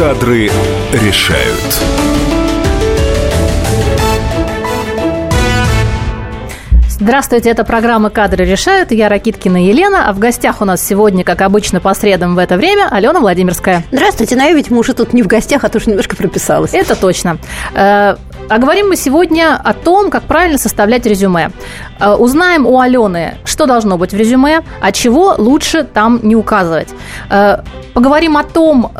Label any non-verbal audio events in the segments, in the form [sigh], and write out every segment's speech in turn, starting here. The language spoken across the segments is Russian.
Кадры решают. Здравствуйте, это программа «Кадры решают». Я Ракиткина Елена, а в гостях у нас сегодня, как обычно, по средам в это время, Алена Владимирская. Здравствуйте, но я ведь мы уже тут не в гостях, а тоже немножко прописалась. Это точно. Э, а говорим мы сегодня о том, как правильно составлять резюме. Э, узнаем у Алены, что должно быть в резюме, а чего лучше там не указывать. Э, поговорим о том,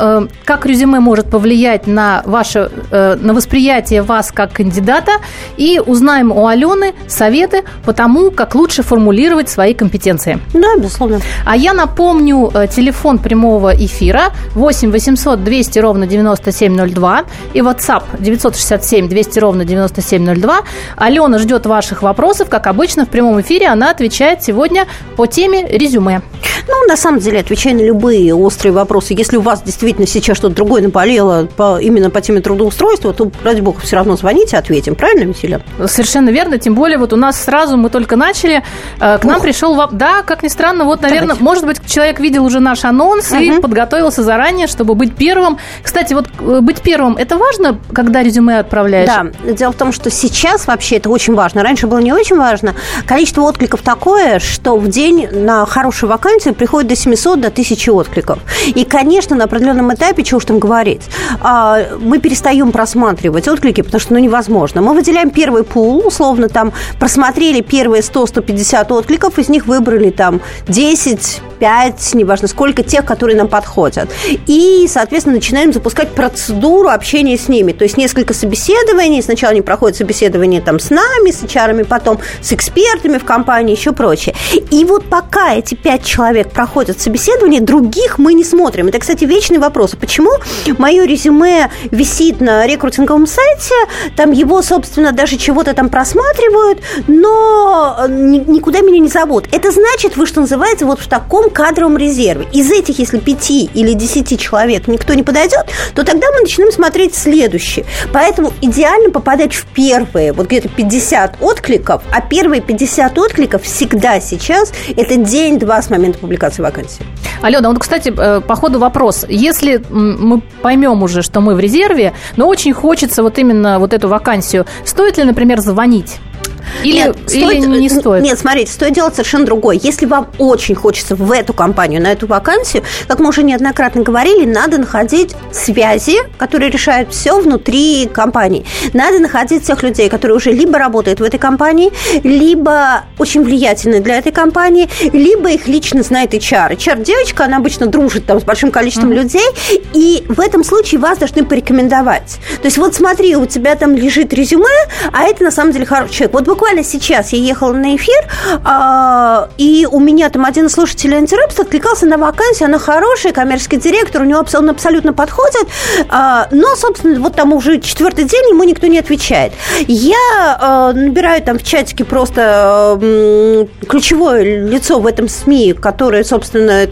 как резюме может повлиять на ваше, на восприятие вас как кандидата, и узнаем у Алены советы по тому, как лучше формулировать свои компетенции. Да, безусловно. А я напомню э, телефон прямого эфира 8 800 200 ровно 9702 и WhatsApp 967 200 ровно 9702. Алена ждет ваших вопросов. Как обычно, в прямом эфире она отвечает сегодня по теме резюме. Ну, на самом деле, отвечая на любые острые вопросы, если у вас действительно сейчас что-то другое наболело по, именно по теме трудоустройства, то, ради бога, все равно звоните, ответим. Правильно, Василия? Совершенно верно. Тем более, вот у нас сразу мы только начали. Э, к нам Ух. пришел... Да, как ни странно, вот, наверное, Давайте. может быть, человек видел уже наш анонс угу. и подготовился заранее, чтобы быть первым. Кстати, вот э, быть первым, это важно, когда резюме отправляешь? Да. Дело в том, что сейчас вообще это очень важно. Раньше было не очень важно. Количество откликов такое, что в день на хорошую вакансию приходит до 700, до 1000 откликов. И, конечно, на определенном этапе, чего уж там говорить, а, мы перестаем просматривать отклики, потому что ну, невозможно. Мы выделяем первый пул, условно, там просмотрели первые 100-150 откликов, из них выбрали там 10, 5, неважно сколько, тех, которые нам подходят. И, соответственно, начинаем запускать процедуру общения с ними. То есть несколько собеседований. Сначала они проходят собеседование там с нами, с HR, потом с экспертами в компании, еще прочее. И вот пока эти пять человек проходят собеседование, других мы не смотрим. Это, кстати, вечный вопрос. Почему мое резюме висит на рекрутинговом сайте, там его, собственно, даже чего-то там просматривают, но Э, никуда меня не зовут. Это значит, вы, что называется, вот в таком кадровом резерве. Из этих, если пяти или десяти человек никто не подойдет, то тогда мы начнем смотреть следующее. Поэтому идеально попадать в первые, вот где-то 50 откликов, а первые 50 откликов всегда сейчас это день-два с момента публикации вакансии. Алена, вот, кстати, э, по ходу вопрос. Если мы поймем уже, что мы в резерве, но очень хочется вот именно вот эту вакансию, стоит ли, например, звонить? Или, нет, или стоит, не стоит? Нет, смотрите, стоит делать совершенно другое. Если вам очень хочется в эту компанию, на эту вакансию, как мы уже неоднократно говорили, надо находить связи, которые решают все внутри компании. Надо находить тех людей, которые уже либо работают в этой компании, либо очень влиятельны для этой компании, либо их лично знает HR. HR-девочка, она обычно дружит там с большим количеством mm-hmm. людей, и в этом случае вас должны порекомендовать. То есть вот смотри, у тебя там лежит резюме, а это на самом деле хороший человек. Вот буквально сейчас я ехала на эфир, а, и у меня там один из слушателей антирабства откликался на вакансию, она хорошая, коммерческий директор, у него он абсолютно подходит, а, но, собственно, вот там уже четвертый день ему никто не отвечает. Я а, набираю там в чатике просто ключевое лицо в этом СМИ, которое, собственно,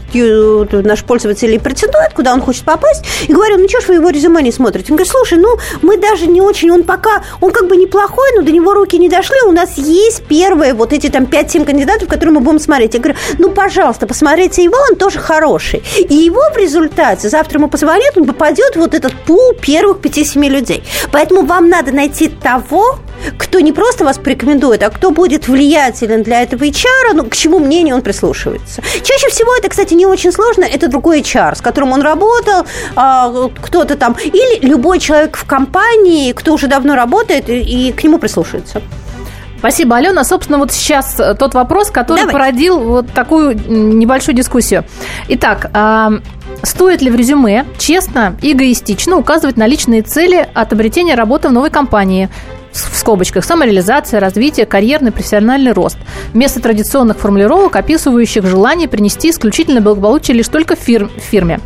наш пользователь и претендует, куда он хочет попасть, и говорю, ну что ж вы его резюме не смотрите? Он говорит, слушай, ну мы даже не очень, он пока, он как бы неплохой, но до него руки не дошли, у нас есть первые вот эти там 5-7 кандидатов, которые мы будем смотреть. Я говорю, ну, пожалуйста, посмотрите его, он тоже хороший. И его в результате, завтра ему позвонят, он попадет в вот этот пул первых 5-7 людей. Поэтому вам надо найти того, кто не просто вас порекомендует, а кто будет влиятелен для этого HR, ну, к чему мнению он прислушивается. Чаще всего это, кстати, не очень сложно, это другой HR, с которым он работал, а, кто-то там, или любой человек в компании, кто уже давно работает и к нему прислушивается. Спасибо, Алена. Собственно, вот сейчас э, тот вопрос, который Давай. породил вот такую небольшую дискуссию. Итак, стоит ли в резюме честно и эгоистично указывать на личные цели от обретения работы в новой компании? в скобочках самореализация, развитие, карьерный, профессиональный рост. Вместо традиционных формулировок, описывающих желание принести исключительно благополучие лишь только в фирме.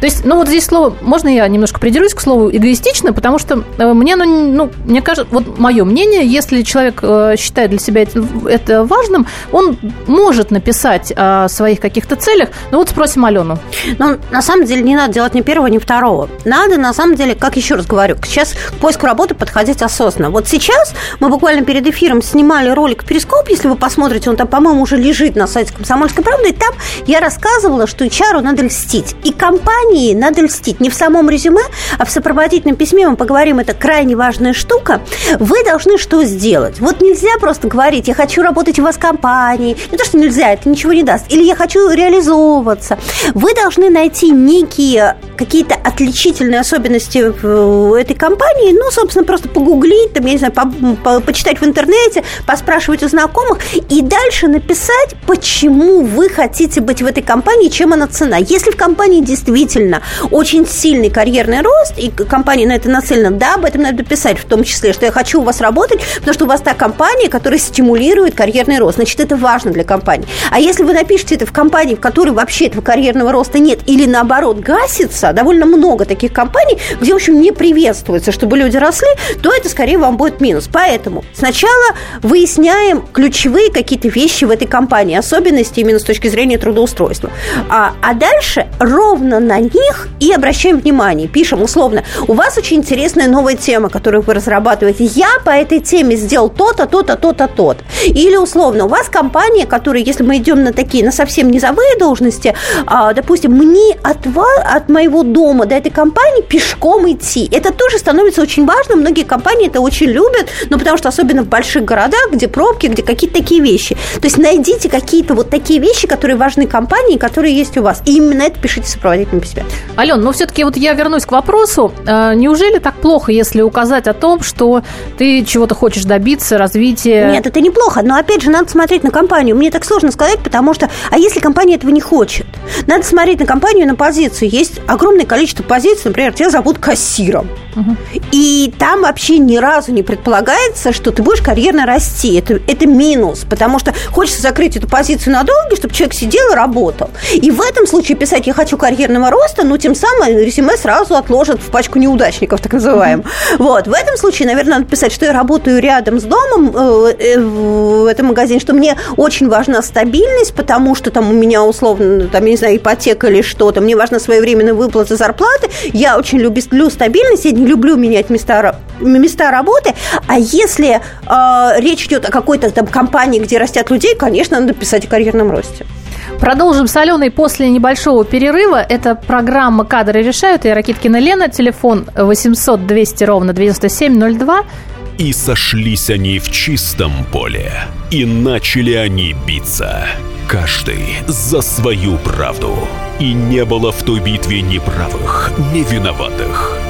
То есть, ну вот здесь слово, можно я немножко придерусь к слову эгоистично, потому что э, мне, ну, ну, мне кажется, вот мое мнение, если человек э, считает для себя это, важным, он может написать о своих каких-то целях. Ну вот спросим Алену. Ну, на самом деле не надо делать ни первого, ни второго. Надо, на самом деле, как еще раз говорю, сейчас к поиску работы подходить осознанно. Вот сейчас мы буквально перед эфиром снимали ролик Перископ, если вы посмотрите, он там, по-моему, уже лежит на сайте Комсомольской правды, и там я рассказывала, что HR надо льстить. И компания компании надо льстить. Не в самом резюме, а в сопроводительном письме мы поговорим, это крайне важная штука. Вы должны что сделать? Вот нельзя просто говорить, я хочу работать у вас в компании. Не то, что нельзя, это ничего не даст. Или я хочу реализовываться. Вы должны найти некие какие-то отличительные особенности в этой компании, ну, собственно, просто погуглить, там, я не знаю, по, по, почитать в интернете, поспрашивать у знакомых и дальше написать, почему вы хотите быть в этой компании, чем она цена. Если в компании действительно очень сильный карьерный рост, и компания на это нацелена, да, об этом надо писать, в том числе, что я хочу у вас работать, потому что у вас та компания, которая стимулирует карьерный рост. Значит, это важно для компании. А если вы напишете это в компании, в которой вообще этого карьерного роста нет, или наоборот гасится, довольно много таких компаний, где, в общем, не приветствуется, чтобы люди росли, то это скорее вам будет минус. Поэтому сначала выясняем ключевые какие-то вещи в этой компании, особенности именно с точки зрения трудоустройства. А, а дальше ровно на них и обращаем внимание. Пишем условно, у вас очень интересная новая тема, которую вы разрабатываете. Я по этой теме сделал то-то, то-то, то-то, то-то. Или условно, у вас компания, которая, если мы идем на такие, на совсем низовые должности, а, допустим, мне от, вас, от моего дома до этой компании пешком идти. Это тоже становится очень важно. Многие компании это очень любят, ну, потому что особенно в больших городах, где пробки, где какие-то такие вещи. То есть найдите какие-то вот такие вещи, которые важны компании, которые есть у вас. И именно это пишите в сопроводительном письме. Ален, ну все-таки вот я вернусь к вопросу. Э, неужели так плохо, если указать о том, что ты чего-то хочешь добиться, развития? Нет, это неплохо, но опять же надо смотреть на компанию. Мне так сложно сказать, потому что, а если компания этого не хочет? Надо смотреть на компанию, на позицию. Есть огромное количество позиций, например, тебя зовут кассиром. Угу. И там вообще ни разу не предполагается, что ты будешь карьерно расти. Это, это минус, потому что хочется закрыть эту позицию надолго, чтобы человек сидел и работал. И в этом случае писать «я хочу карьерного роста», ну, тем самым резюме сразу отложат в пачку неудачников, так называемым. Угу. Вот. В этом случае, наверное, надо писать, что я работаю рядом с домом э, э, в этом магазине, что мне очень важна стабильность, потому что там у меня условно, там, я не знаю, ипотека или что-то, мне важна своевременная выплата выплаты зарплаты. Я очень люблю стабильность, я не люблю менять места, места работы. А если э, речь идет о какой-то там компании, где растят людей, конечно, надо писать о карьерном росте. Продолжим с Аленой после небольшого перерыва. Это программа «Кадры решают». Я Ракиткина Лена. Телефон 800 200 ровно 9702. И сошлись они в чистом поле. И начали они биться. Каждый за свою правду. И не было в той битве ни правых, ни виноватых.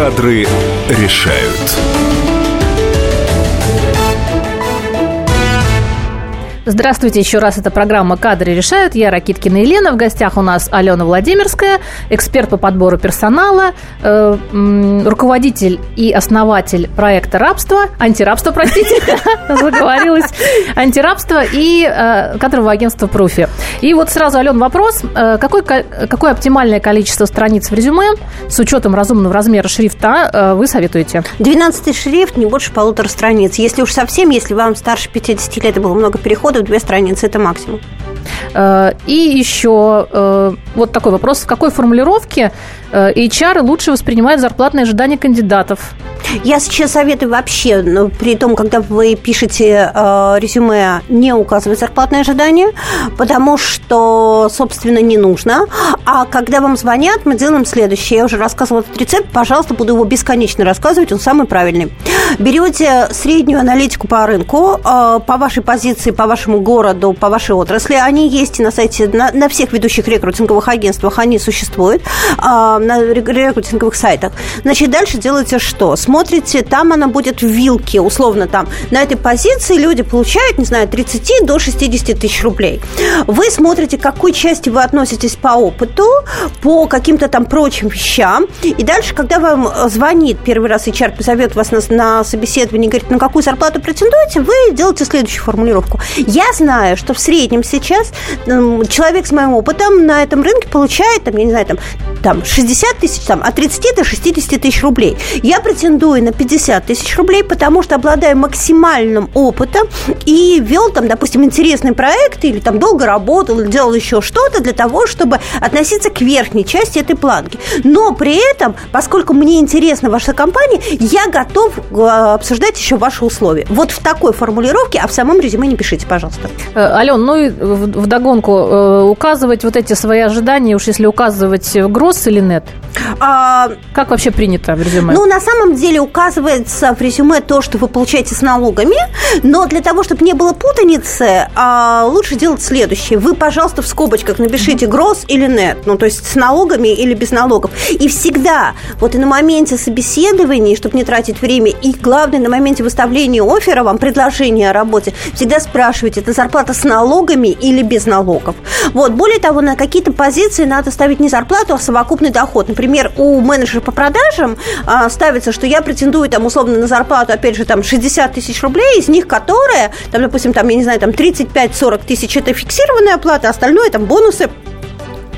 Кадры решают. Здравствуйте еще раз. Это программа «Кадры решают». Я Ракиткина Елена. В гостях у нас Алена Владимирская, эксперт по подбору персонала, э, руководитель и основатель проекта «Рабство», антирабство, простите, [laughs] заговорилась, антирабство и э, кадрового агентства «Пруфи». И вот сразу, Ален, вопрос. Э, какое оптимальное количество страниц в резюме с учетом разумного размера шрифта э, вы советуете? 12 шрифт, не больше полутора страниц. Если уж совсем, если вам старше 50 лет и было много переходов, в две страницы, это максимум. Э, и еще э, вот такой вопрос. В какой формулировке HR лучше воспринимает зарплатные ожидания кандидатов? Я сейчас советую вообще, ну, при том, когда вы пишете э, резюме, не указывать зарплатные ожидания, потому что, собственно, не нужно. А когда вам звонят, мы делаем следующее. Я уже рассказывала этот рецепт, пожалуйста, буду его бесконечно рассказывать, он самый правильный. берете среднюю аналитику по рынку, э, по вашей позиции, по вашему городу, по вашей отрасли. Они есть на сайте, на, на всех ведущих рекрутинговых агентствах, они существуют, э, на рекрутинговых сайтах. Значит, дальше делаете что? Смотрите, там она будет в вилке, условно там. На этой позиции люди получают, не знаю, 30 до 60 тысяч рублей. Вы смотрите, к какой части вы относитесь по опыту, по каким-то там прочим вещам. И дальше, когда вам звонит первый раз HR, позовет вас на, на собеседование и говорит, на какую зарплату претендуете, вы делаете следующую формулировку. Я знаю, что в среднем сейчас человек с моим опытом на этом рынке получает, там, я не знаю, там, там 60 тысяч, там, от 30 до 60 тысяч рублей. Я претендую на 50 тысяч рублей, потому что обладаю максимальным опытом и вел там, допустим, интересный проект или там долго работал, делал еще что-то для того, чтобы относиться к верхней части этой планки. Но при этом, поскольку мне интересна ваша компания, я готов э, обсуждать еще ваши условия. Вот в такой формулировке, а в самом резюме не пишите, пожалуйста. Э, Ален, ну и в догонку э, указывать вот эти свои ожидания, уж если указывать гроз или нет? А, как вообще принято в резюме? Ну, на самом деле указывается в резюме то, что вы получаете с налогами, но для того, чтобы не было путаницы, а, лучше делать следующее. Вы, пожалуйста, в скобочках напишите гроз или нет, ну, то есть с налогами или без налогов. И всегда, вот и на моменте собеседования, чтобы не тратить время, и главное, на моменте выставления оффера, вам предложения о работе, всегда спрашивайте, это зарплата с налогами или без налогов. Вот, более того, на какие-то позиции надо ставить не зарплату, а совокупный доход. Например, у менеджера по продажам а, ставится, что я претендую там условно на зарплату, опять же, там 60 тысяч рублей, из них которые, там, допустим, там, я не знаю, там 35-40 тысяч это фиксированная оплата, а остальное там бонусы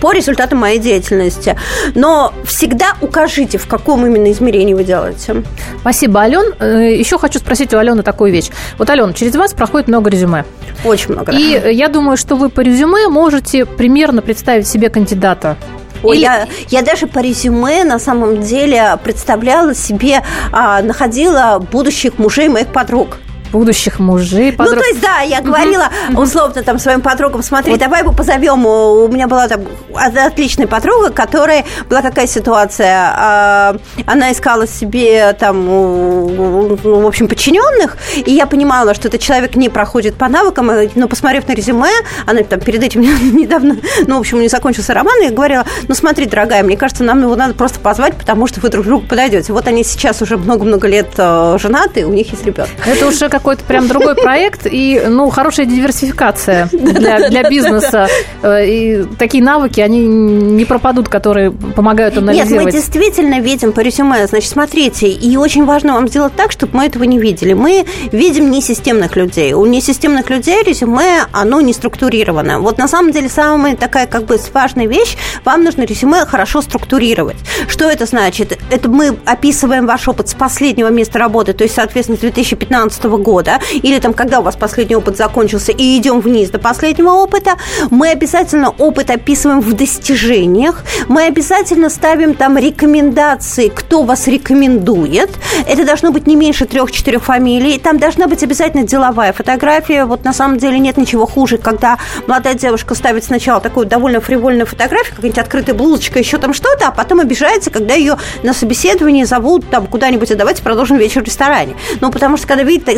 по результатам моей деятельности. Но всегда укажите, в каком именно измерении вы делаете. Спасибо, Ален. Э, еще хочу спросить у Алены такую вещь. Вот, Алена, через вас проходит много резюме. Очень много. И да. я думаю, что вы по резюме можете примерно представить себе кандидата Ой, Или... я, я даже по резюме на самом деле представляла себе, а, находила будущих мужей моих подруг будущих мужей. Подруг... Ну, то есть, да, я говорила условно там своим подругам, смотри, вот. давай его позовем. У меня была там отличная подруга, которая была какая ситуация. А, она искала себе там, ну, в общем, подчиненных, и я понимала, что этот человек не проходит по навыкам, но посмотрев на резюме, она там перед этим [laughs] недавно, ну, в общем, не закончился роман, и я говорила, ну, смотри, дорогая, мне кажется, нам его надо просто позвать, потому что вы друг другу подойдете. Вот они сейчас уже много-много лет э, женаты, у них есть ребенок. Это уже как какой-то прям другой проект и, ну, хорошая диверсификация для, для бизнеса. Э, и такие навыки, они не пропадут, которые помогают анализировать. Нет, мы действительно видим по резюме. Значит, смотрите, и очень важно вам сделать так, чтобы мы этого не видели. Мы видим несистемных людей. У несистемных людей резюме, оно не структурировано. Вот на самом деле самая такая как бы важная вещь, вам нужно резюме хорошо структурировать. Что это значит? Это мы описываем ваш опыт с последнего места работы, то есть, соответственно, с 2015 года года, или там, когда у вас последний опыт закончился, и идем вниз до последнего опыта, мы обязательно опыт описываем в достижениях, мы обязательно ставим там рекомендации, кто вас рекомендует. Это должно быть не меньше трех-четырех фамилий. Там должна быть обязательно деловая фотография. Вот на самом деле нет ничего хуже, когда молодая девушка ставит сначала такую довольно фривольную фотографию, какая-нибудь открытая блузочка, еще там что-то, а потом обижается, когда ее на собеседование зовут там куда-нибудь, и давайте продолжим вечер в ресторане. Ну, потому что когда видит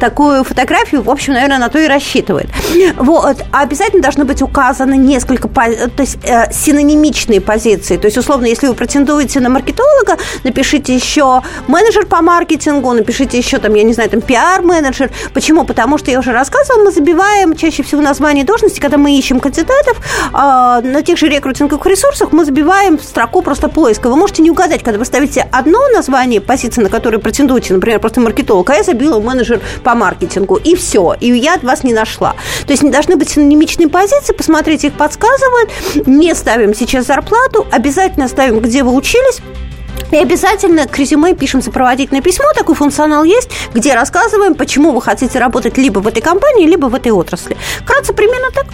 такую фотографию, в общем, наверное, на то и рассчитывает. Вот. А обязательно должны быть указаны несколько, то есть э, синонимичные позиции. То есть, условно, если вы претендуете на маркетолога, напишите еще менеджер по маркетингу, напишите еще, там, я не знаю, там, пиар-менеджер. Почему? Потому что, я уже рассказывала, мы забиваем чаще всего название должности, когда мы ищем кандидатов, э, на тех же рекрутинговых ресурсах мы забиваем строку просто поиска. Вы можете не угадать, когда вы ставите одно название позиции, на которое претендуете, например, просто маркетолог, а я забила менеджер по маркетингу, и все. И я вас не нашла. То есть не должны быть синонимичные позиции, посмотрите, их подсказывают. Не ставим сейчас зарплату, обязательно ставим, где вы учились, и обязательно к резюме пишем сопроводительное письмо, такой функционал есть, где рассказываем, почему вы хотите работать либо в этой компании, либо в этой отрасли. Кратко примерно так.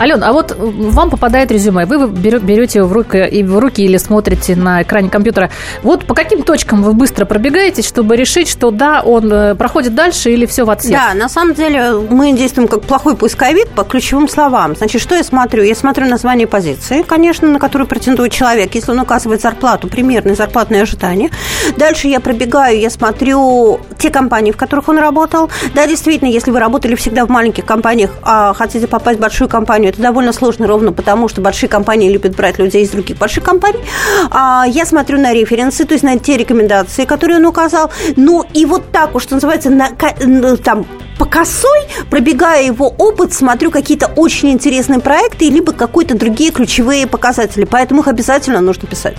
Ален, а вот вам попадает резюме, вы берете его в руки, и в руки или смотрите на экране компьютера. Вот по каким точкам вы быстро пробегаетесь, чтобы решить, что да, он э, проходит дальше или все в отсек? Да, на самом деле мы действуем как плохой поисковик по ключевым словам. Значит, что я смотрю? Я смотрю название позиции, конечно, на которую претендует человек. Если он указывает зарплату, примерную зарплату адекватные ожидания. Дальше я пробегаю, я смотрю те компании, в которых он работал. Да, действительно, если вы работали всегда в маленьких компаниях, а хотите попасть в большую компанию, это довольно сложно ровно потому, что большие компании любят брать людей из других больших компаний. А, я смотрю на референсы, то есть на те рекомендации, которые он указал. Ну, и вот так уж, что называется, на, там, по косой, пробегая его опыт, смотрю какие-то очень интересные проекты, либо какие-то другие ключевые показатели. Поэтому их обязательно нужно писать.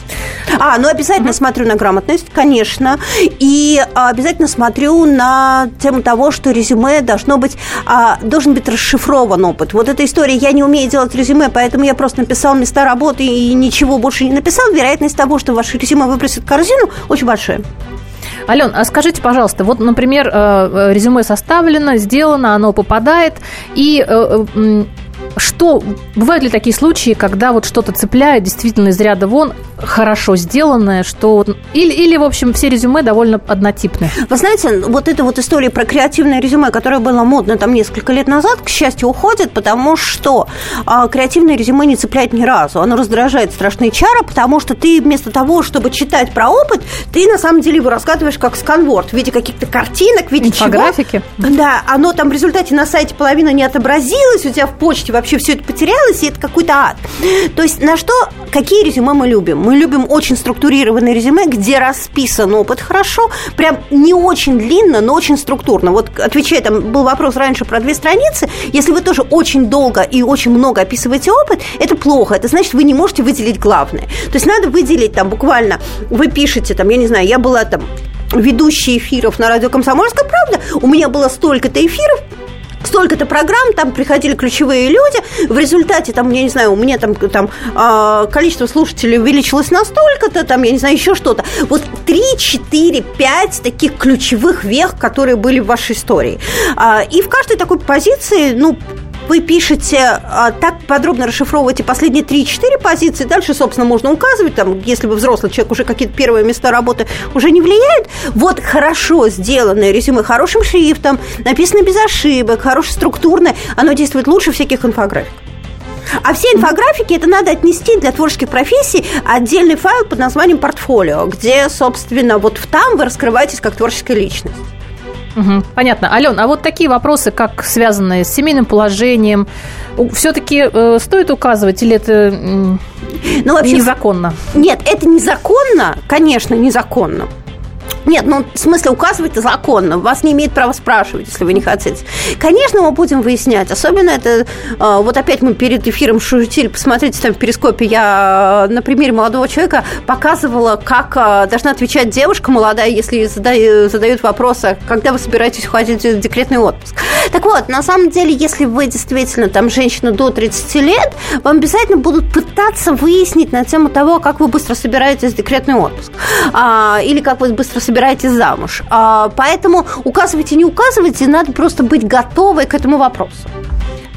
А, ну обязательно mm-hmm. смотрю на грамотность, конечно. И обязательно смотрю на тему того, что резюме должно быть, а, должен быть расшифрован опыт. Вот эта история, я не умею делать резюме, поэтому я просто написал места работы и ничего больше не написал. Вероятность того, что ваше резюме выбросит корзину, очень большая. Ален, а скажите, пожалуйста, вот, например, э, э, резюме составлено, сделано, оно попадает, и э, что, бывают ли такие случаи, когда вот что-то цепляет действительно из ряда вон, хорошо сделанное, что... Или, или, в общем, все резюме довольно однотипны? Вы знаете, вот эта вот история про креативное резюме, которая была модна там несколько лет назад, к счастью, уходит, потому что а, креативное резюме не цепляет ни разу. Оно раздражает страшные чары, потому что ты вместо того, чтобы читать про опыт, ты на самом деле его раскатываешь как сканворд в виде каких-то картинок, в виде Инфографики. чего. Да, оно там в результате на сайте половина не отобразилось, у тебя в почте вообще все это потерялось, и это какой-то ад. То есть на что, какие резюме мы любим? Мы любим очень структурированное резюме, где расписан опыт хорошо, прям не очень длинно, но очень структурно. Вот отвечая, там был вопрос раньше про две страницы, если вы тоже очень долго и очень много описываете опыт, это плохо, это значит, вы не можете выделить главное. То есть надо выделить там буквально, вы пишете там, я не знаю, я была там ведущий эфиров на радио «Комсомольская правда», у меня было столько-то эфиров, столько-то программ, там приходили ключевые люди, в результате, там, я не знаю, у меня там, там э, количество слушателей увеличилось настолько-то, там, я не знаю, еще что-то. Вот 3, 4, 5 таких ключевых вех, которые были в вашей истории. Э, и в каждой такой позиции, ну, вы пишете, а, так подробно расшифровываете последние 3-4 позиции, дальше, собственно, можно указывать, там, если вы взрослый человек, уже какие-то первые места работы уже не влияют. Вот хорошо сделанное резюме, хорошим шрифтом, написано без ошибок, хорошее структурное, оно действует лучше всяких инфографик. А все инфографики это надо отнести для творческих профессий отдельный файл под названием портфолио, где, собственно, вот там вы раскрываетесь как творческая личность. Угу, понятно. Ален, а вот такие вопросы, как связанные с семейным положением, все-таки э, стоит указывать или это э, ну, вообще, незаконно? Нет, это незаконно, конечно, незаконно. Нет, ну, в смысле, указывать законно. Вас не имеет права спрашивать, если вы не хотите. Конечно, мы будем выяснять. Особенно это... А, вот опять мы перед эфиром шутили. Посмотрите, там в перископе я на примере молодого человека показывала, как а, должна отвечать девушка молодая, если задают вопросы, когда вы собираетесь уходить в декретный отпуск. Так вот, на самом деле, если вы действительно там женщина до 30 лет, вам обязательно будут пытаться выяснить на тему того, как вы быстро собираетесь в декретный отпуск. А, или как вы быстро собираетесь собираетесь замуж. А, поэтому указывайте, не указывайте, надо просто быть готовой к этому вопросу.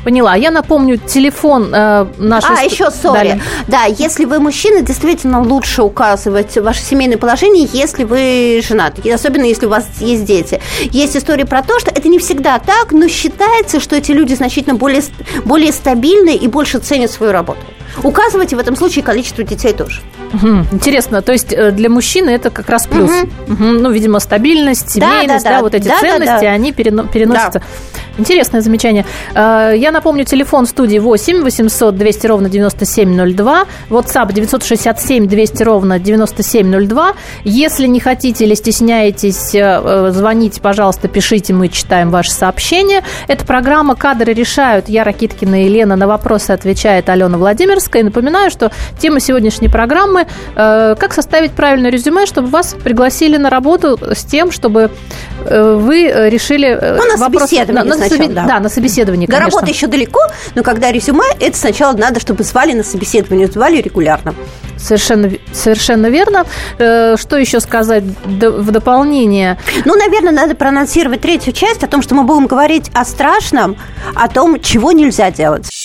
Поняла. Я напомню, телефон э, нашей... А, еще, сори. Да, если вы мужчина, действительно лучше указывать ваше семейное положение, если вы женат. И особенно, если у вас есть дети. Есть история про то, что это не всегда так, но считается, что эти люди значительно более, более стабильны и больше ценят свою работу. Указывайте в этом случае количество детей тоже. Угу. Интересно, то есть э, для мужчины это как раз плюс. Угу. Угу. Ну, видимо, стабильность, семейность, да, да, да, да вот эти да, ценности, да, да. они переносятся. Да. Интересное замечание. Э, я напомню, телефон студии 8 800 200 ровно 9702, WhatsApp 967 200 ровно 9702. Если не хотите или стесняетесь э, звонить, пожалуйста, пишите, мы читаем ваши сообщения. Это программа «Кадры решают». Я, Ракиткина и Елена. На вопросы отвечает Алена Владимирская. И напоминаю, что тема сегодняшней программы э, «Как составить правильное резюме, чтобы вас пригласили на работу с тем, чтобы вы решили ну, на вопрос... На, на сначала, соби... да. да, на собеседовании, До работы еще далеко, но когда резюме, это сначала надо, чтобы звали на собеседование, звали регулярно. Совершенно, совершенно верно. Э, что еще сказать в дополнение? Ну, наверное, надо проанонсировать третью часть о том, что мы будем говорить о страшном, о том, чего нельзя делать.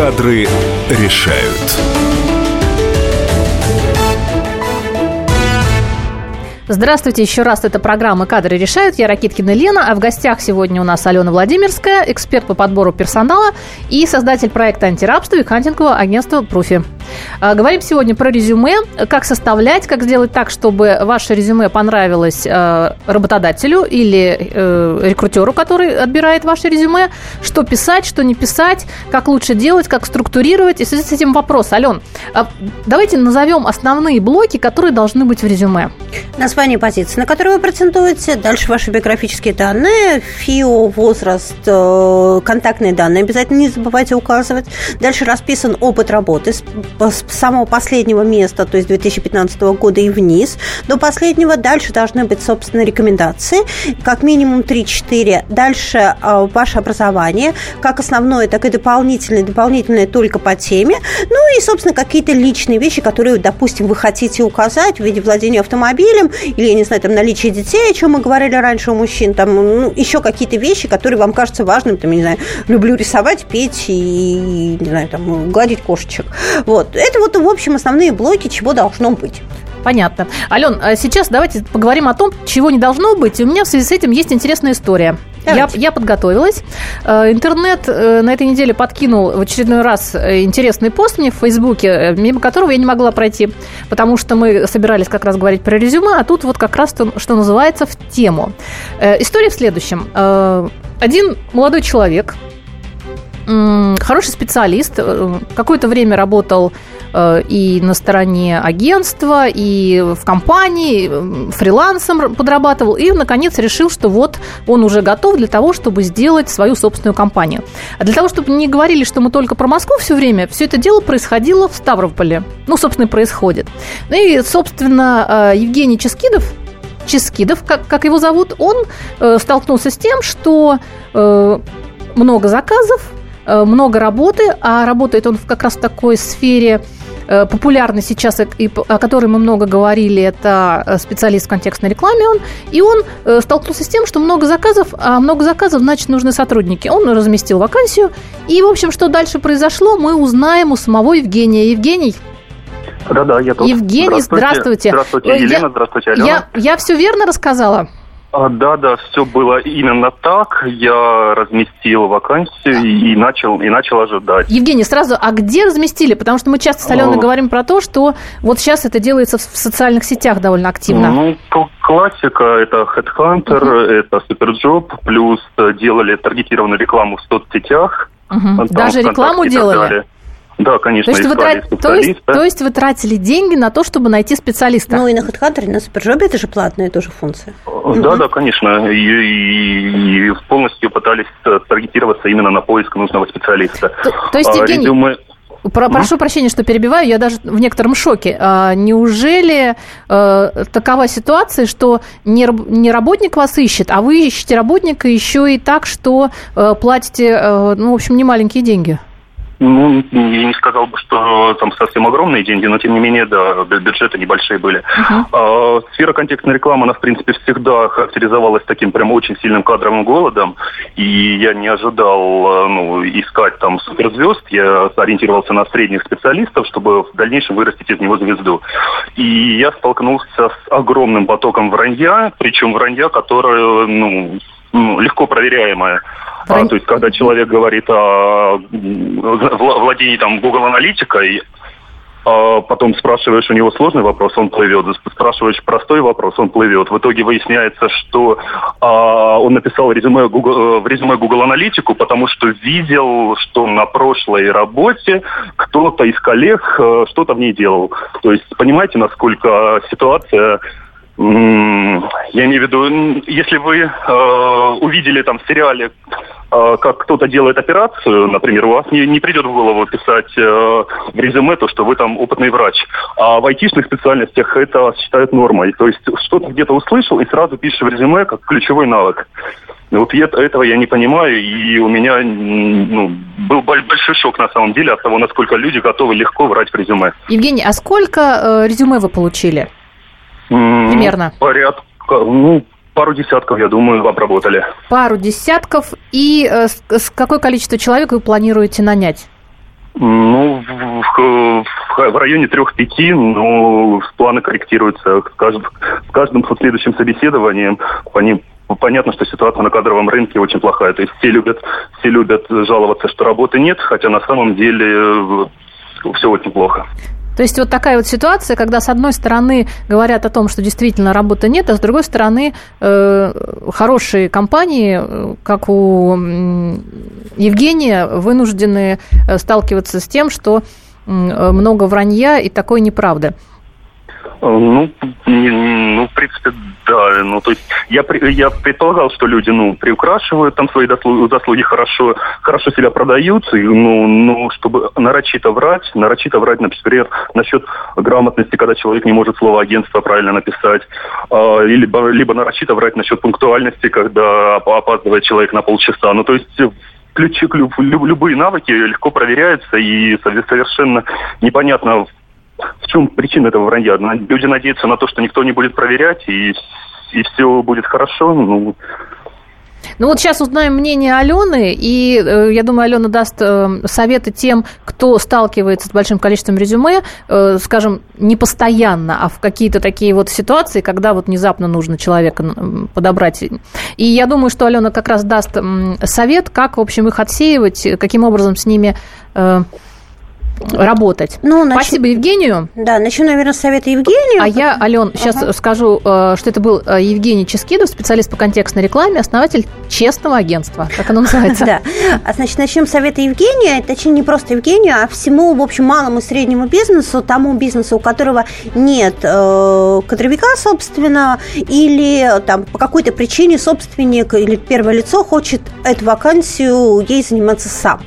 Кадры решают. Здравствуйте еще раз. Это программа «Кадры решают». Я Ракиткина Лена, а в гостях сегодня у нас Алена Владимирская, эксперт по подбору персонала и создатель проекта антирабства и хантингового агентства «Пруфи». А, говорим сегодня про резюме, как составлять, как сделать так, чтобы ваше резюме понравилось а, работодателю или э, рекрутеру, который отбирает ваше резюме, что писать, что не писать, как лучше делать, как структурировать. И в связи с этим вопрос, Ален, а, давайте назовем основные блоки, которые должны быть в резюме. Название позиции, на которую вы претендуете, дальше ваши биографические данные, ФИО, возраст, э, контактные данные обязательно не забывайте указывать. Дальше расписан опыт работы с самого последнего места, то есть 2015 года и вниз, до последнего. Дальше должны быть, собственно, рекомендации, как минимум 3-4. Дальше э, ваше образование, как основное, так и дополнительное, дополнительное только по теме. Ну и, собственно, какие-то личные вещи, которые, допустим, вы хотите указать в виде владения автомобилем или, я не знаю, там, наличие детей, о чем мы говорили раньше у мужчин, там, ну, еще какие-то вещи, которые вам кажутся важными, там, я не знаю, люблю рисовать, петь и, не знаю, там, гладить кошечек. Вот. Это вот, в общем, основные блоки, чего должно быть. Понятно. Ален, а сейчас давайте поговорим о том, чего не должно быть. И у меня в связи с этим есть интересная история. Я, я подготовилась. Э, интернет э, на этой неделе подкинул в очередной раз э, интересный пост мне в Фейсбуке, мимо которого я не могла пройти, потому что мы собирались как раз говорить про резюме, а тут вот как раз, то, что называется, в тему. История в следующем. Один молодой человек, хороший специалист, какое-то время работал и на стороне агентства, и в компании, фрилансом подрабатывал, и, наконец, решил, что вот он уже готов для того, чтобы сделать свою собственную компанию. А для того, чтобы не говорили, что мы только про Москву все время, все это дело происходило в Ставрополе. Ну, собственно, и происходит. Ну и, собственно, э, Евгений Ческидов, Ческидов, как, как его зовут, он э, столкнулся с тем, что много заказов, много работы, а работает он как раз в такой сфере Э, популярный сейчас, и о которой мы много говорили, это э, специалист в контекстной рекламе он, и он э, столкнулся с тем, что много заказов, а много заказов, значит, нужны сотрудники. Он разместил вакансию, и, в общем, что дальше произошло, мы узнаем у самого Евгения. Евгений, да-да, я тут. Евгений, здравствуйте. Здравствуйте, Елена, я, здравствуйте, Алена. Я, я все верно рассказала? А, да, да, все было именно так. Я разместил вакансию и, начал и начал ожидать. Евгений, сразу, а где разместили? Потому что мы часто с Аленой а... говорим про то, что вот сейчас это делается в социальных сетях довольно активно. Ну, классика это Headhunter, uh-huh. это Superjob, плюс делали таргетированную рекламу в соцсетях. Uh-huh. Даже рекламу делали? Да, конечно, то есть, вы трат... то, есть, то есть вы тратили деньги на то, чтобы найти специалиста? Ну и на HeadHunter, и на Супержобе это же платная тоже функция. Да, угу. да, конечно. И, и, и полностью пытались таргетироваться именно на поиск нужного специалиста. То, то есть, а, Евгений... Резюме... Про, прошу прощения, что перебиваю, я даже в некотором шоке. А, неужели а, такова ситуация, что не, не работник вас ищет, а вы ищете работника еще и так, что а, платите, а, ну, в общем, немаленькие деньги? Ну, я не сказал бы, что там совсем огромные деньги, но тем не менее, да, бюджеты небольшие были. Uh-huh. А, сфера контекстной рекламы, она, в принципе, всегда характеризовалась таким прям очень сильным кадровым голодом, и я не ожидал ну, искать там суперзвезд, я ориентировался на средних специалистов, чтобы в дальнейшем вырастить из него звезду. И я столкнулся с огромным потоком вранья, причем вранья, которое, ну, ну, легко проверяемое. А, то есть, когда человек говорит о владении там Google аналитикой, а потом спрашиваешь у него сложный вопрос, он плывет. Спрашиваешь простой вопрос, он плывет. В итоге выясняется, что а, он написал резюме Google, э, в резюме Google Аналитику, потому что видел, что на прошлой работе кто-то из коллег э, что-то в ней делал. То есть понимаете, насколько ситуация Я имею в виду, если вы э, увидели там в сериале, э, как кто-то делает операцию, например, у вас не, не придет в голову писать э, в резюме то, что вы там опытный врач. А в айтишных специальностях это считают нормой. То есть что-то где-то услышал и сразу пишешь в резюме как ключевой навык. Вот этого я не понимаю, и у меня ну, был большой шок на самом деле от того, насколько люди готовы легко врать в резюме. Евгений, а сколько э, резюме вы получили? Примерно. Порядка, ну, пару десятков, я думаю, обработали. Пару десятков. И э, с, с какое количество человек вы планируете нанять? Ну, в, в, в районе трех-пяти, но планы корректируются с каждым, с каждым следующим собеседованием. По ним понятно, что ситуация на кадровом рынке очень плохая. То есть все любят, все любят жаловаться, что работы нет, хотя на самом деле э, все очень плохо. То есть вот такая вот ситуация, когда с одной стороны говорят о том, что действительно работы нет, а с другой стороны э, хорошие компании, э, как у Евгения, вынуждены э, сталкиваться с тем, что много вранья и такой неправды. Ну, ну, в принципе, да. Ну, то есть я, я предполагал, что люди, ну, приукрашивают там свои заслуги, хорошо, хорошо себя продают, и, ну, ну, чтобы нарочито врать, нарочито врать, например, насчет грамотности, когда человек не может слово агентство правильно написать, э, либо, либо нарочито врать насчет пунктуальности, когда опаздывает человек на полчаса. Ну, то есть ключи, любые навыки легко проверяются, и совершенно непонятно, в чем причина этого вранья? Люди надеются на то, что никто не будет проверять, и, и все будет хорошо. Ну, ну вот сейчас узнаем мнение Алены, и э, я думаю, Алена даст э, советы тем, кто сталкивается с большим количеством резюме, э, скажем, не постоянно, а в какие-то такие вот ситуации, когда вот внезапно нужно человека подобрать. И я думаю, что Алена как раз даст э, совет, как, в общем, их отсеивать, каким образом с ними... Работать. Ну, нач... Спасибо Евгению. Да, начну, наверное, с совета Евгению. А я, Ален, сейчас ага. скажу, э, что это был э, Евгений Ческидов, специалист по контекстной рекламе, основатель честного агентства. Как оно [laughs] называется? Да. А значит, начнем с совета Евгения. Точнее, не просто Евгению, а всему, в общем, малому и среднему бизнесу, тому бизнесу, у которого нет э, кадровика, собственно, или там по какой-то причине собственник или первое лицо хочет эту вакансию ей заниматься сам.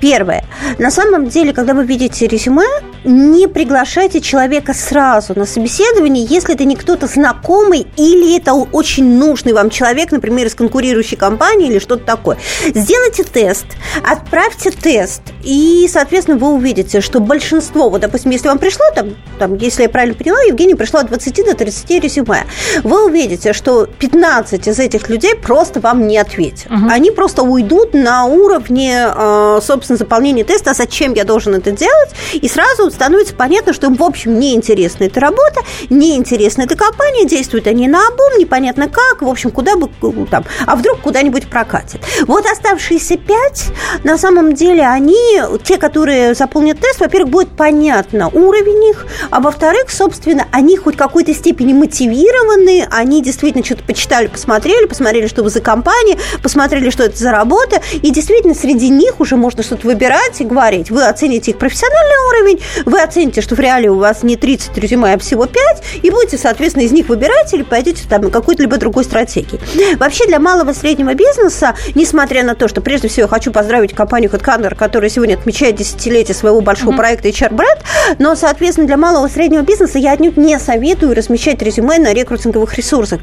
Первое. На самом деле, когда вы видите резюме, не приглашайте человека сразу на собеседование, если это не кто-то знакомый или это очень нужный вам человек, например, из конкурирующей компании или что-то такое. Сделайте тест, отправьте тест, и, соответственно, вы увидите, что большинство, вот, допустим, если вам пришло, там, там если я правильно поняла, Евгений пришло от 20 до 30 резюме, вы увидите, что 15 из этих людей просто вам не ответят. Угу. Они просто уйдут на уровне Э, собственно, заполнение теста, а зачем я должен это делать, и сразу становится понятно, что им, в общем, неинтересна эта работа, неинтересна эта компания, действуют они на обум, непонятно как, в общем, куда бы там, а вдруг куда-нибудь прокатит. Вот оставшиеся пять, на самом деле, они, те, которые заполнят тест, во-первых, будет понятно уровень их, а во-вторых, собственно, они хоть в какой-то степени мотивированы, они действительно что-то почитали, посмотрели, посмотрели, что вы за компания, посмотрели, что это за работа, и действительно среди них уже можно что-то выбирать и говорить. Вы оцените их профессиональный уровень, вы оцените, что в реале у вас не 30 резюме, а всего 5, и будете, соответственно, из них выбирать или пойдете там какой-то либо другой стратегии. Вообще для малого и среднего бизнеса, несмотря на то, что прежде всего хочу поздравить компанию HeadCounter, которая сегодня отмечает десятилетие своего большого mm-hmm. проекта HR Brand, но, соответственно, для малого и среднего бизнеса я отнюдь не советую размещать резюме на рекрутинговых ресурсах.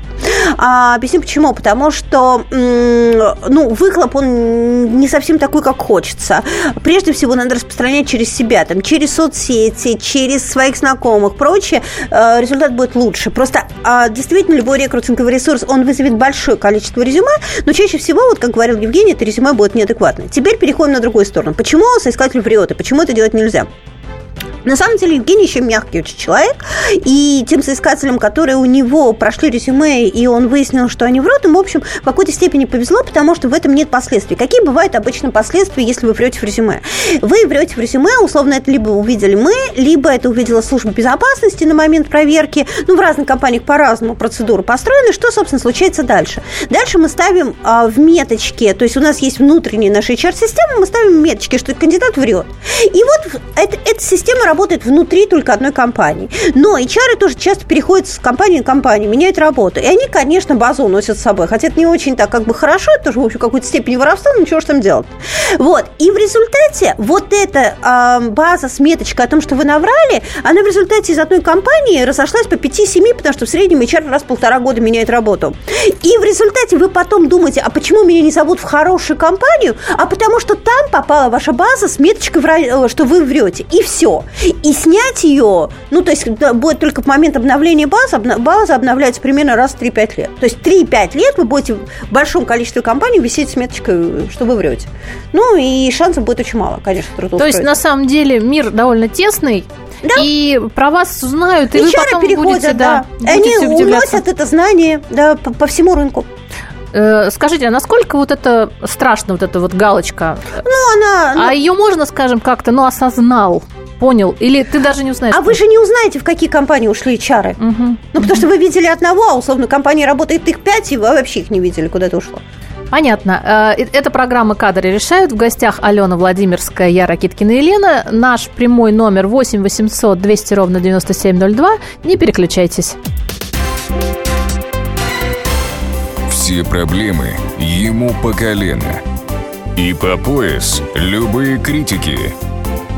А, объясню почему. Потому что, ну, выхлоп, он не совсем такой, как хочется. Прежде всего, надо распространять через себя, там, через соцсети, через своих знакомых, прочее. Э, результат будет лучше. Просто а, действительно любой рекрутинговый ресурс, он вызовет большое количество резюме, но чаще всего, вот как говорил Евгений, это резюме будет неадекватное. Теперь переходим на другую сторону. Почему соискатель врет и почему это делать нельзя? На самом деле Евгений еще мягкий очень человек, и тем соискателям, которые у него прошли резюме, и он выяснил, что они врут, им, в общем, в какой-то степени повезло, потому что в этом нет последствий. Какие бывают обычно последствия, если вы врете в резюме? Вы врете в резюме, условно, это либо увидели мы, либо это увидела служба безопасности на момент проверки. Ну, в разных компаниях по-разному процедуры построены. Что, собственно, случается дальше? Дальше мы ставим а, в меточке, то есть у нас есть внутренняя наша HR-система, мы ставим меточки, что кандидат врет. И вот эта, эта система работает внутри только одной компании. Но HR тоже часто переходят с компании на компанию, меняют работу. И они, конечно, базу уносят с собой. Хотя это не очень так как бы хорошо, это тоже, в общем, какой-то степени воровства, но ничего же там делать. Вот. И в результате вот эта э, база с меточкой о том, что вы наврали, она в результате из одной компании разошлась по 5-7, потому что в среднем HR раз в полтора года меняет работу. И в результате вы потом думаете, а почему меня не зовут в хорошую компанию? А потому что там попала ваша база с меточкой, э, что вы врете. И все. И снять ее, ну, то есть будет только в момент обновления базы, база обновляется примерно раз в 3-5 лет. То есть 3-5 лет вы будете в большом количестве компаний висеть с меточкой, что вы врете. Ну, и шансов будет очень мало, конечно, То есть, на самом деле, мир довольно тесный, да. И про вас узнают, и, и вы потом переходят, будете, да. да Они уносят это знание да, по, по всему рынку. Э, скажите, а насколько вот это страшно, вот эта вот галочка? Ну, она... Ну... А ее можно, скажем, как-то, ну, осознал? Понял? Или ты даже не узнаешь? А вы же не узнаете, в какие компании ушли чары. Угу. Ну, потому угу. что вы видели одного, а условно компания работает их пять, и вы вообще их не видели, куда это ушло. Понятно. Э, это программа «Кадры решают». В гостях Алена Владимирская, я Ракиткина Елена. Наш прямой номер 8 800 200 ровно 9702. Не переключайтесь. Все проблемы ему по колено. И по пояс любые критики.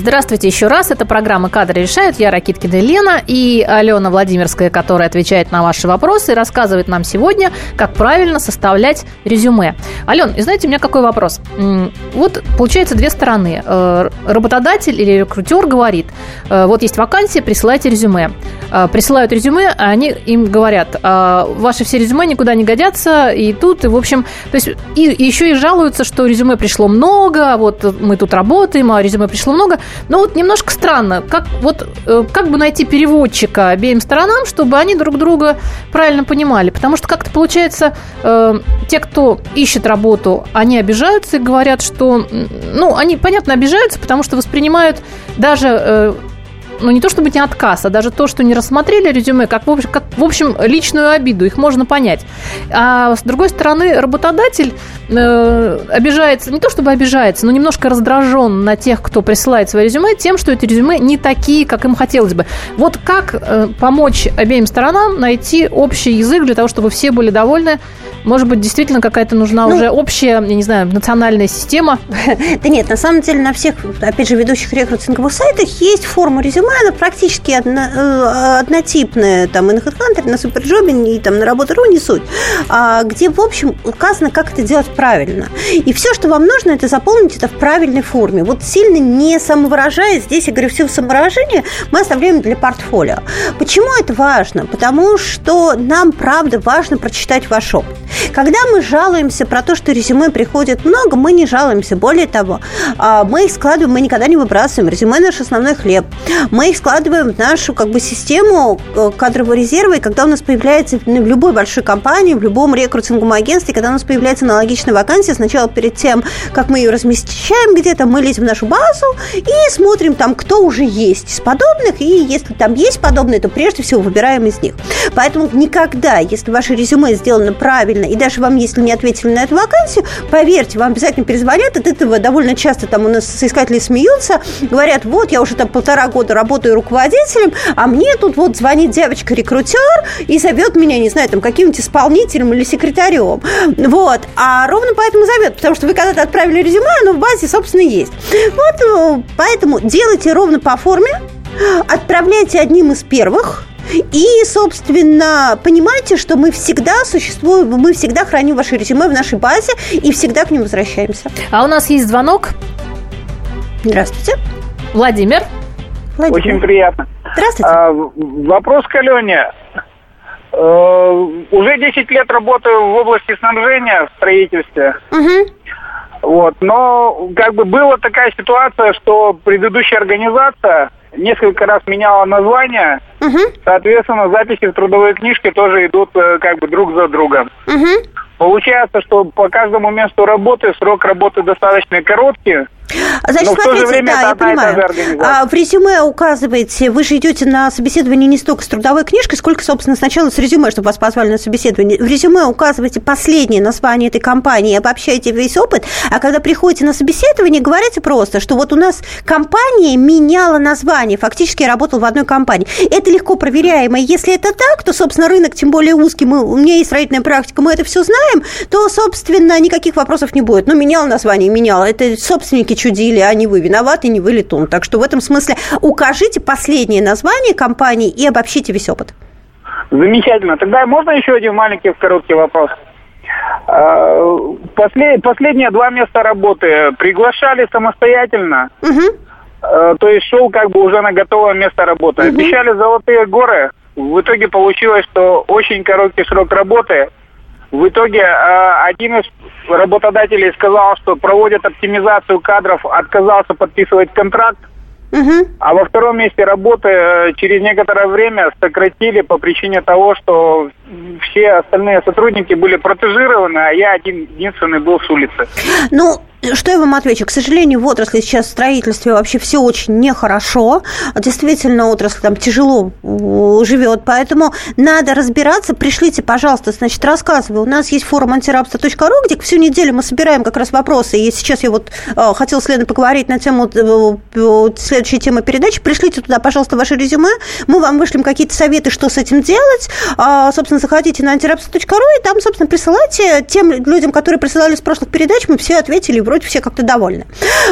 Здравствуйте еще раз. Это программа «Кадры решают». Я Ракиткина Елена и Алена Владимирская, которая отвечает на ваши вопросы и рассказывает нам сегодня, как правильно составлять резюме. Ален, и знаете, у меня какой вопрос? Вот получается две стороны. Э, работодатель или рекрутер говорит, э, вот есть вакансия, присылайте резюме. Э, присылают резюме, а они им говорят, ваши все резюме никуда не годятся, и тут, и в общем, то есть и, еще и жалуются, что резюме пришло много, вот мы тут работаем, а резюме пришло много. Но вот немножко странно, как, вот, э, как бы найти переводчика обеим сторонам, чтобы они друг друга правильно понимали. Потому что как-то получается, э, те, кто ищет работу, они обижаются и говорят, что... Ну, они, понятно, обижаются, потому что воспринимают даже э, ну, не то чтобы не отказ, а даже то, что не рассмотрели резюме, как, в общем, как, в общем личную обиду, их можно понять. А с другой стороны, работодатель э, обижается, не то чтобы обижается, но немножко раздражен на тех, кто присылает свои резюме, тем, что эти резюме не такие, как им хотелось бы. Вот как э, помочь обеим сторонам найти общий язык для того, чтобы все были довольны может быть, действительно какая-то нужна ну, уже общая, я не знаю, национальная система? [laughs] Да нет, на самом деле на всех, опять же, ведущих рекрутинговых сайтах есть форма резюме, она практически одно, э, однотипная, там и на HeadHunter, и на Superjob, и там на Работу.ру, не суть, а, где, в общем, указано, как это делать правильно. И все, что вам нужно, это заполнить это в правильной форме. Вот сильно не самовыражаясь, здесь, я говорю, все самовыражение мы оставляем для портфолио. Почему это важно? Потому что нам, правда, важно прочитать ваш опыт. Когда мы жалуемся про то, что резюме приходит много, мы не жалуемся. Более того, а, мы их складываем, мы никогда не выбрасываем. Резюме наш основной хлеб. Мы их складываем в нашу как бы систему э, кадрового резерва, и когда у нас появляется в любой большой компании, в любом рекрутинговом агентстве, когда у нас появляется аналогичная вакансия, сначала перед тем, как мы ее размещаем где-то, мы лезем в нашу базу и смотрим там, кто уже есть из подобных, и если там есть подобные, то прежде всего выбираем из них. Поэтому никогда, если ваше резюме сделано правильно, и даже вам, если не ответили на эту вакансию, поверьте, вам обязательно перезвонят. От этого довольно часто там у нас соискатели смеются, говорят, вот, я уже там полтора года работаю руководителем, а мне тут вот звонит девочка-рекрутер и зовет меня, не знаю, там, каким-нибудь исполнителем или секретарем. Вот. А ровно поэтому зовет, потому что вы когда-то отправили резюме, оно в базе, собственно, есть. Вот, ну, поэтому делайте ровно по форме, отправляйте одним из первых, и, собственно, понимайте, что мы всегда существуем, мы всегда храним ваше резюме в нашей базе и всегда к ним возвращаемся. А у нас есть звонок. Здравствуйте. Владимир. Владимир. Очень приятно. Здравствуйте. А, вопрос к Алене. Э, уже 10 лет работаю в области снабжения в строительстве. Угу. Вот, но как бы была такая ситуация, что предыдущая организация несколько раз меняла название, угу. соответственно, записи в трудовой книжке тоже идут э, как бы друг за другом. Угу. Получается, что по каждому месту работы срок работы достаточно короткий, Значит, Но смотрите, время да, я понимаю. А, в резюме указываете, вы же идете на собеседование не столько с трудовой книжкой, сколько, собственно, сначала с резюме, чтобы вас позвали на собеседование. В резюме указываете последнее название этой компании, обобщаете весь опыт, а когда приходите на собеседование, говорите просто, что вот у нас компания меняла название, фактически я работал в одной компании. Это легко проверяемо. Если это так, то, собственно, рынок, тем более узкий, мы, у меня есть строительная практика, мы это все знаем, то, собственно, никаких вопросов не будет. Ну, менял название, менял. Это собственники чудили, а не вы виноваты, не вы летун. Так что в этом смысле укажите последнее название компании и обобщите весь опыт. Замечательно. Тогда можно еще один маленький короткий вопрос? А, послед, последние два места работы приглашали самостоятельно. Угу. То есть шел как бы уже на готовое место работы. Угу. Обещали золотые горы. В итоге получилось, что очень короткий срок работы. В итоге а, один из работодателей сказал, что проводят оптимизацию кадров, отказался подписывать контракт. Угу. А во втором месте работы э, через некоторое время сократили по причине того, что все остальные сотрудники были протежированы, а я один единственный был с улицы. Ну, что я вам отвечу? К сожалению, в отрасли сейчас в строительстве вообще все очень нехорошо. Действительно, отрасль там тяжело живет, поэтому надо разбираться. Пришлите, пожалуйста, значит, рассказывай. У нас есть форум антирабство.ру, где всю неделю мы собираем как раз вопросы. И сейчас я вот э, хотела с Леной поговорить на тему э, следующей темы передачи. Пришлите туда, пожалуйста, ваше резюме. Мы вам вышлем какие-то советы, что с этим делать. А, собственно, заходите на антирабство.ру и там, собственно, присылайте тем людям, которые присылали с прошлых передач, мы все ответили вроде все как-то довольны.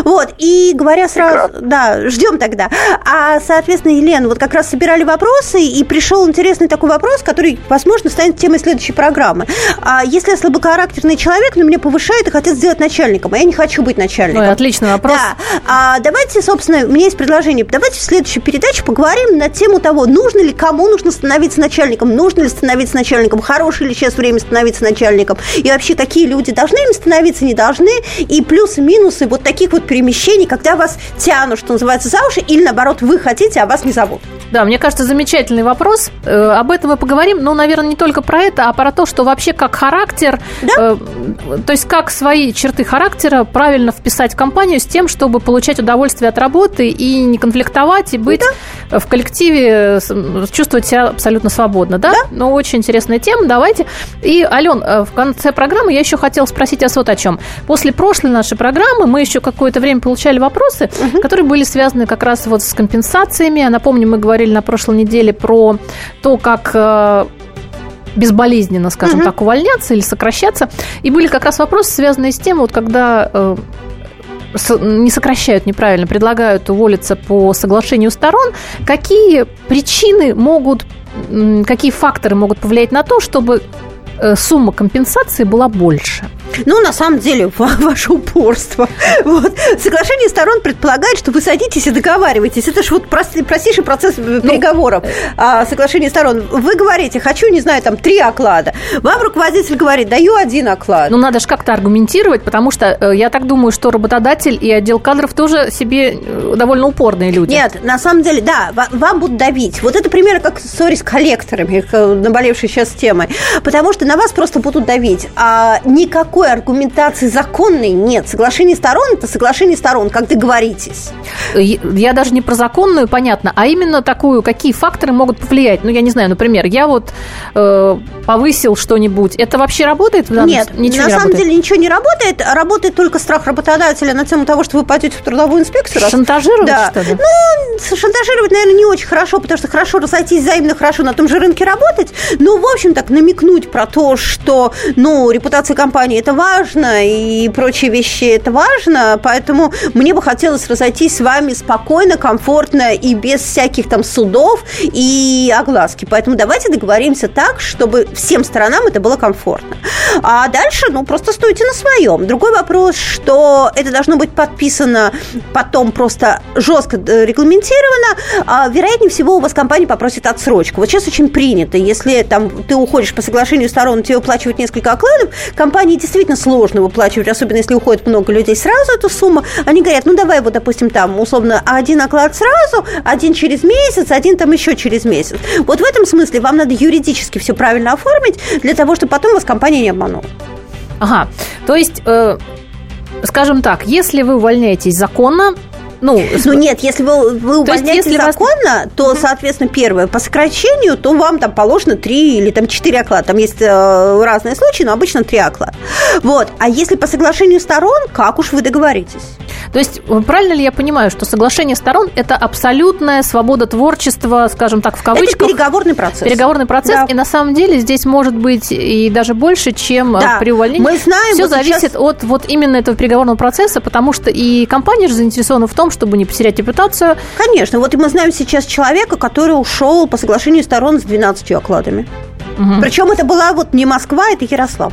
Вот, и говоря сразу, Прекрасно. да, ждем тогда. А, соответственно, Елена, вот как раз собирали вопросы, и пришел интересный такой вопрос, который, возможно, станет темой следующей программы. А если я слабохарактерный человек, но меня повышают и хотят сделать начальником, а я не хочу быть начальником. Ой, отличный вопрос. Да. А, давайте, собственно, у меня есть предложение, давайте в следующей передаче поговорим на тему того, нужно ли, кому нужно становиться начальником, нужно ли становиться начальником, хорошее ли сейчас время становиться начальником, и вообще какие люди должны им становиться, не должны, и плюс минусы вот таких вот перемещений, когда вас тянут, что называется, за уши, или наоборот, вы хотите, а вас не зовут? Да, мне кажется, замечательный вопрос. Э, об этом мы поговорим, ну, наверное, не только про это, а про то, что вообще как характер, да? э, то есть как свои черты характера правильно вписать в компанию с тем, чтобы получать удовольствие от работы и не конфликтовать, и быть да. в коллективе, чувствовать себя абсолютно свободно, да? да? Ну, очень интересная тема, давайте. И, Ален, э, в конце программы я еще хотела спросить вас вот о чем. После прошлой нашей программы мы еще какое-то время получали вопросы, угу. которые были связаны как раз вот с компенсациями. Напомню, мы говорили на прошлой неделе про то, как э, безболезненно, скажем угу. так, увольняться или сокращаться. И были как раз вопросы, связанные с тем, вот когда э, не сокращают неправильно, предлагают уволиться по соглашению сторон, какие причины могут, какие факторы могут повлиять на то, чтобы э, сумма компенсации была больше? Ну, на самом деле, ваше упорство. Вот. Соглашение сторон предполагает, что вы садитесь и договариваетесь. Это же вот простейший процесс ну, переговоров. А, соглашение сторон. Вы говорите, хочу, не знаю, там, три оклада. Вам руководитель говорит, даю один оклад. Ну, надо же как-то аргументировать, потому что э, я так думаю, что работодатель и отдел кадров тоже себе э, довольно упорные люди. Нет, на самом деле, да, вам будут давить. Вот это примеры как ссори с коллекторами, наболевшей сейчас темой. Потому что на вас просто будут давить. А никакой никакой аргументации законной нет. Соглашение сторон – это соглашение сторон, как договоритесь. Я даже не про законную, понятно, а именно такую, какие факторы могут повлиять. Ну, я не знаю, например, я вот э, повысил что-нибудь. Это вообще работает? Нет, ничего на не самом работает? деле ничего не работает. Работает только страх работодателя на тему того, что вы пойдете в трудовую инспекцию. Шантажировать да. что ли? Ну, шантажировать, наверное, не очень хорошо, потому что хорошо разойтись взаимно, хорошо на том же рынке работать. Но, в общем, так намекнуть про то, что, ну, репутация компании – это важно, и прочие вещи – это важно. Поэтому мне бы хотелось разойтись с вами спокойно, комфортно и без всяких там судов и огласки. Поэтому давайте договоримся так, чтобы всем сторонам это было комфортно. А дальше, ну, просто стойте на своем. Другой вопрос, что это должно быть подписано потом просто жестко э, регламентировано. А, вероятнее всего, у вас компания попросит отсрочку. Вот сейчас очень принято, если там ты уходишь по соглашению сторон, тебе выплачивают несколько окладов, компании действительно сложно выплачивать, особенно если уходит много людей сразу эту сумму. Они говорят, ну давай вот, допустим, там условно один оклад сразу, один через месяц, один там еще через месяц. Вот в этом смысле вам надо юридически все правильно оформить для того, чтобы потом вас компания не обманула. Ага, то есть, э, скажем так, если вы увольняетесь законно, ну, ну нет, если вы, вы увольняете есть, законно, вас... то, соответственно, первое, по сокращению, то вам там положено 3 или там 4 оклада. Там есть э, разные случаи, но обычно 3 оклада. Вот. А если по соглашению сторон, как уж вы договоритесь? То есть, э, правильно ли я понимаю, что соглашение сторон – это абсолютная свобода творчества, скажем так, в кавычках? Это переговорный процесс. Переговорный процесс, да. и на самом деле здесь может быть и даже больше, чем э, да. при увольнении. Мы знаем, Все вот зависит сейчас... от вот именно этого переговорного процесса, потому что и компания же заинтересована в том, чтобы не потерять репутацию. Конечно. Вот мы знаем сейчас человека, который ушел по соглашению сторон с 12 окладами. Угу. Причем это была вот не Москва, это Ярослав.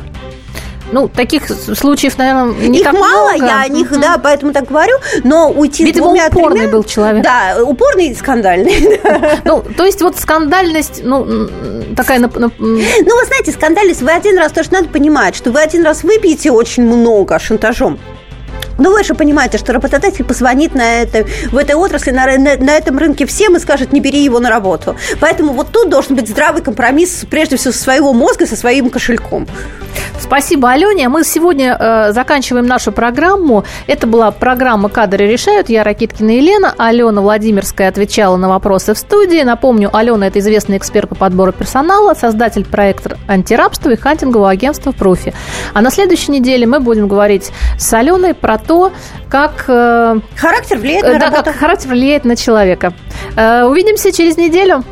Ну, таких случаев, наверное, не Их так мало, много. я о них, угу. да, поэтому так говорю, но уйти Видимо, с двумя упорный тремя... был человек. Да, упорный и скандальный. [laughs] Ну, то есть вот скандальность, ну, такая... Ну, вы знаете, скандальность, вы один раз тоже надо понимать, что вы один раз выпьете очень много шантажом, но вы же понимаете, что работодатель позвонит на это, в этой отрасли, на, на, на этом рынке всем и скажет, не бери его на работу. Поэтому вот тут должен быть здравый компромисс, прежде всего, со своего мозга, со своим кошельком. Спасибо, Алене. Мы сегодня э, заканчиваем нашу программу. Это была программа «Кадры решают». Я Ракиткина Елена. Алена Владимирская отвечала на вопросы в студии. Напомню, Алена – это известный эксперт по подбору персонала, создатель проекта антирабства и хантингового агентства «Профи». А на следующей неделе мы будем говорить с Аленой про то, как... Э, характер влияет на да, работу. как характер влияет на человека. Э, увидимся через неделю.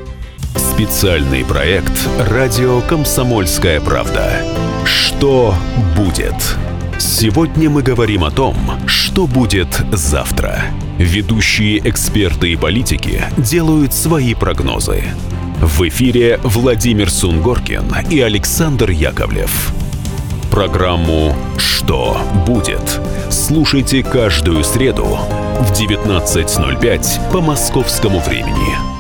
Специальный проект «Радио Комсомольская правда». Что будет? Сегодня мы говорим о том, что будет завтра. Ведущие эксперты и политики делают свои прогнозы. В эфире Владимир Сунгоркин и Александр Яковлев. Программу «Что будет?» слушайте каждую среду в 19.05 по московскому времени.